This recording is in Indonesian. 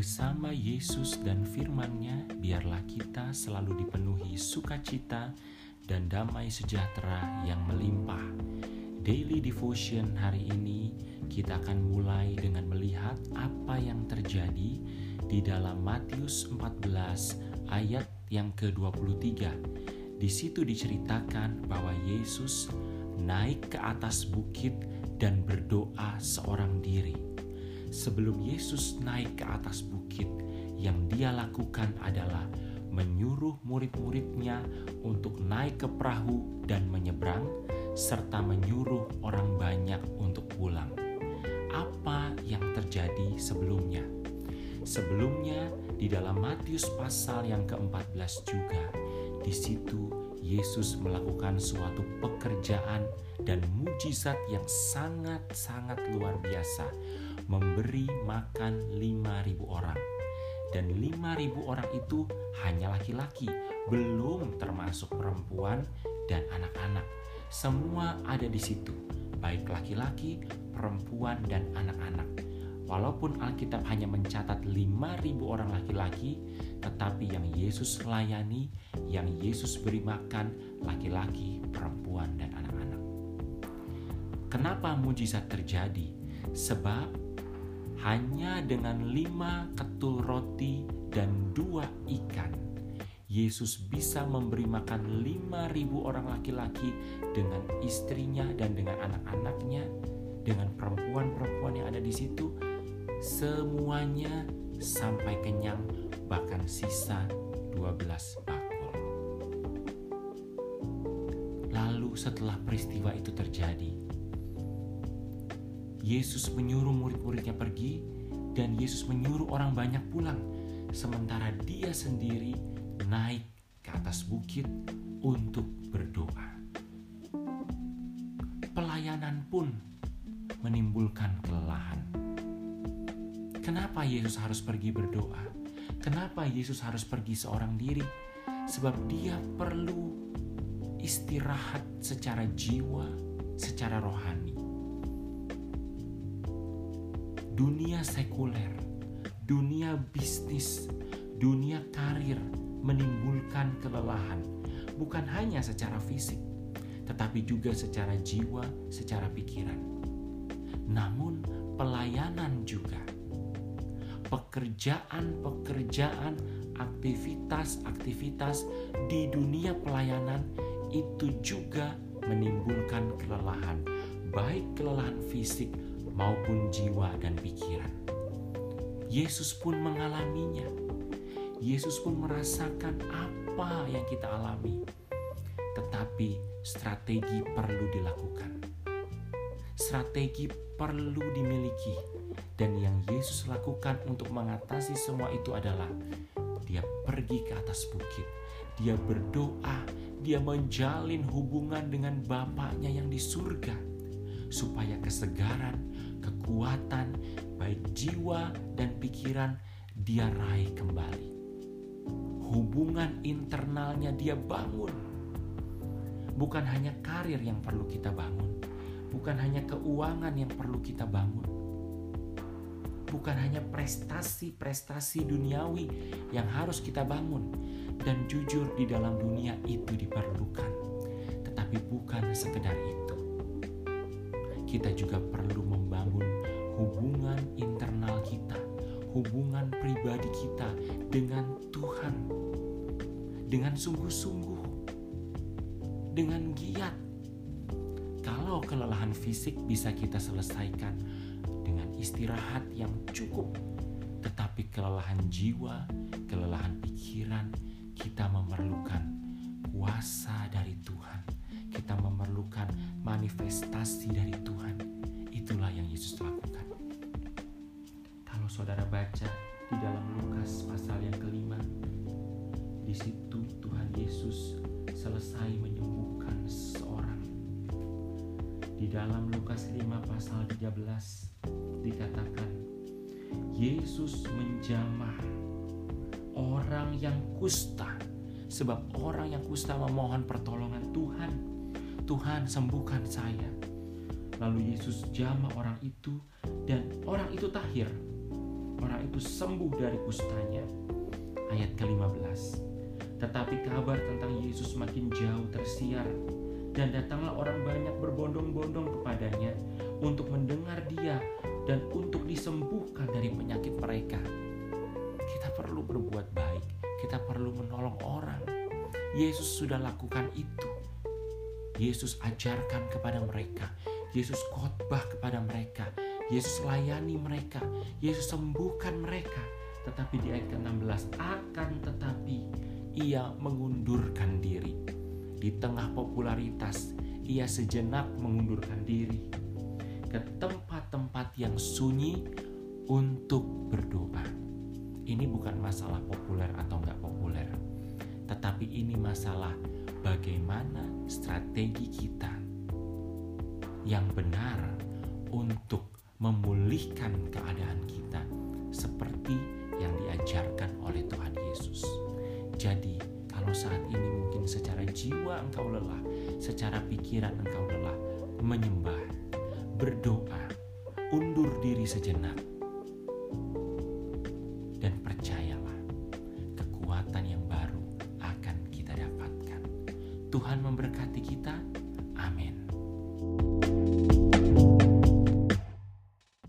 Bersama Yesus dan firman-Nya, biarlah kita selalu dipenuhi sukacita dan damai sejahtera yang melimpah. Daily Devotion hari ini kita akan mulai dengan melihat apa yang terjadi di dalam Matius 14 ayat yang ke-23. Di situ diceritakan bahwa Yesus naik ke atas bukit dan berdoa seorang diri sebelum Yesus naik ke atas bukit, yang dia lakukan adalah menyuruh murid-muridnya untuk naik ke perahu dan menyeberang, serta menyuruh orang banyak untuk pulang. Apa yang terjadi sebelumnya? Sebelumnya, di dalam Matius pasal yang ke-14 juga, di situ Yesus melakukan suatu pekerjaan dan mujizat yang sangat-sangat luar biasa memberi makan 5.000 orang. Dan 5.000 orang itu hanya laki-laki, belum termasuk perempuan dan anak-anak. Semua ada di situ, baik laki-laki, perempuan, dan anak-anak. Walaupun Alkitab hanya mencatat 5.000 orang laki-laki, tetapi yang Yesus layani, yang Yesus beri makan laki-laki, perempuan, dan anak-anak. Kenapa mujizat terjadi? Sebab hanya dengan lima ketul roti dan dua ikan, Yesus bisa memberi makan lima ribu orang laki-laki dengan istrinya dan dengan anak-anaknya, dengan perempuan-perempuan yang ada di situ, semuanya sampai kenyang bahkan sisa 12 bakul. Lalu setelah peristiwa itu terjadi, Yesus menyuruh murid-muridnya pergi dan Yesus menyuruh orang banyak pulang sementara dia sendiri naik ke atas bukit untuk berdoa. Pelayanan pun menimbulkan kelelahan. Kenapa Yesus harus pergi berdoa? Kenapa Yesus harus pergi seorang diri? Sebab dia perlu istirahat secara jiwa, secara rohani dunia sekuler, dunia bisnis, dunia karir menimbulkan kelelahan, bukan hanya secara fisik, tetapi juga secara jiwa, secara pikiran. Namun, pelayanan juga pekerjaan-pekerjaan, aktivitas-aktivitas di dunia pelayanan itu juga menimbulkan kelelahan, baik kelelahan fisik maupun jiwa dan pikiran. Yesus pun mengalaminya. Yesus pun merasakan apa yang kita alami. Tetapi strategi perlu dilakukan. Strategi perlu dimiliki. Dan yang Yesus lakukan untuk mengatasi semua itu adalah dia pergi ke atas bukit. Dia berdoa, dia menjalin hubungan dengan Bapaknya yang di surga supaya kesegaran, kekuatan, baik jiwa dan pikiran dia raih kembali. Hubungan internalnya dia bangun. Bukan hanya karir yang perlu kita bangun, bukan hanya keuangan yang perlu kita bangun, bukan hanya prestasi-prestasi duniawi yang harus kita bangun, dan jujur di dalam dunia itu diperlukan, tetapi bukan sekedar itu kita juga perlu membangun hubungan internal kita, hubungan pribadi kita dengan Tuhan, dengan sungguh-sungguh, dengan giat. Kalau kelelahan fisik bisa kita selesaikan dengan istirahat yang cukup, tetapi kelelahan jiwa, kelelahan pikiran, kita memerlukan kuasa dari Tuhan kita memerlukan manifestasi dari Tuhan. Itulah yang Yesus lakukan. Kalau saudara baca di dalam Lukas pasal yang kelima, di situ Tuhan Yesus selesai menyembuhkan seorang. Di dalam Lukas 5 pasal 13 dikatakan, Yesus menjamah orang yang kusta sebab orang yang kusta memohon pertolongan Tuhan Tuhan sembuhkan saya. Lalu Yesus jamah orang itu dan orang itu tahir. orang itu sembuh dari kustanya. Ayat ke-15. Tetapi kabar tentang Yesus makin jauh tersiar dan datanglah orang banyak berbondong-bondong kepadanya untuk mendengar dia dan untuk disembuhkan dari penyakit mereka. Kita perlu berbuat baik, kita perlu menolong orang. Yesus sudah lakukan itu. Yesus ajarkan kepada mereka, Yesus khotbah kepada mereka, Yesus layani mereka, Yesus sembuhkan mereka. Tetapi di ayat ke-16 akan tetapi ia mengundurkan diri. Di tengah popularitas, ia sejenak mengundurkan diri ke tempat-tempat yang sunyi untuk berdoa. Ini bukan masalah populer atau nggak populer, tetapi ini masalah bagaimana strategi kita yang benar untuk memulihkan keadaan kita seperti yang diajarkan oleh Tuhan Yesus. Jadi, kalau saat ini mungkin secara jiwa engkau lelah, secara pikiran engkau lelah, menyembah, berdoa, undur diri sejenak, dan percayalah, kekuatan yang baru. Tuhan memberkati kita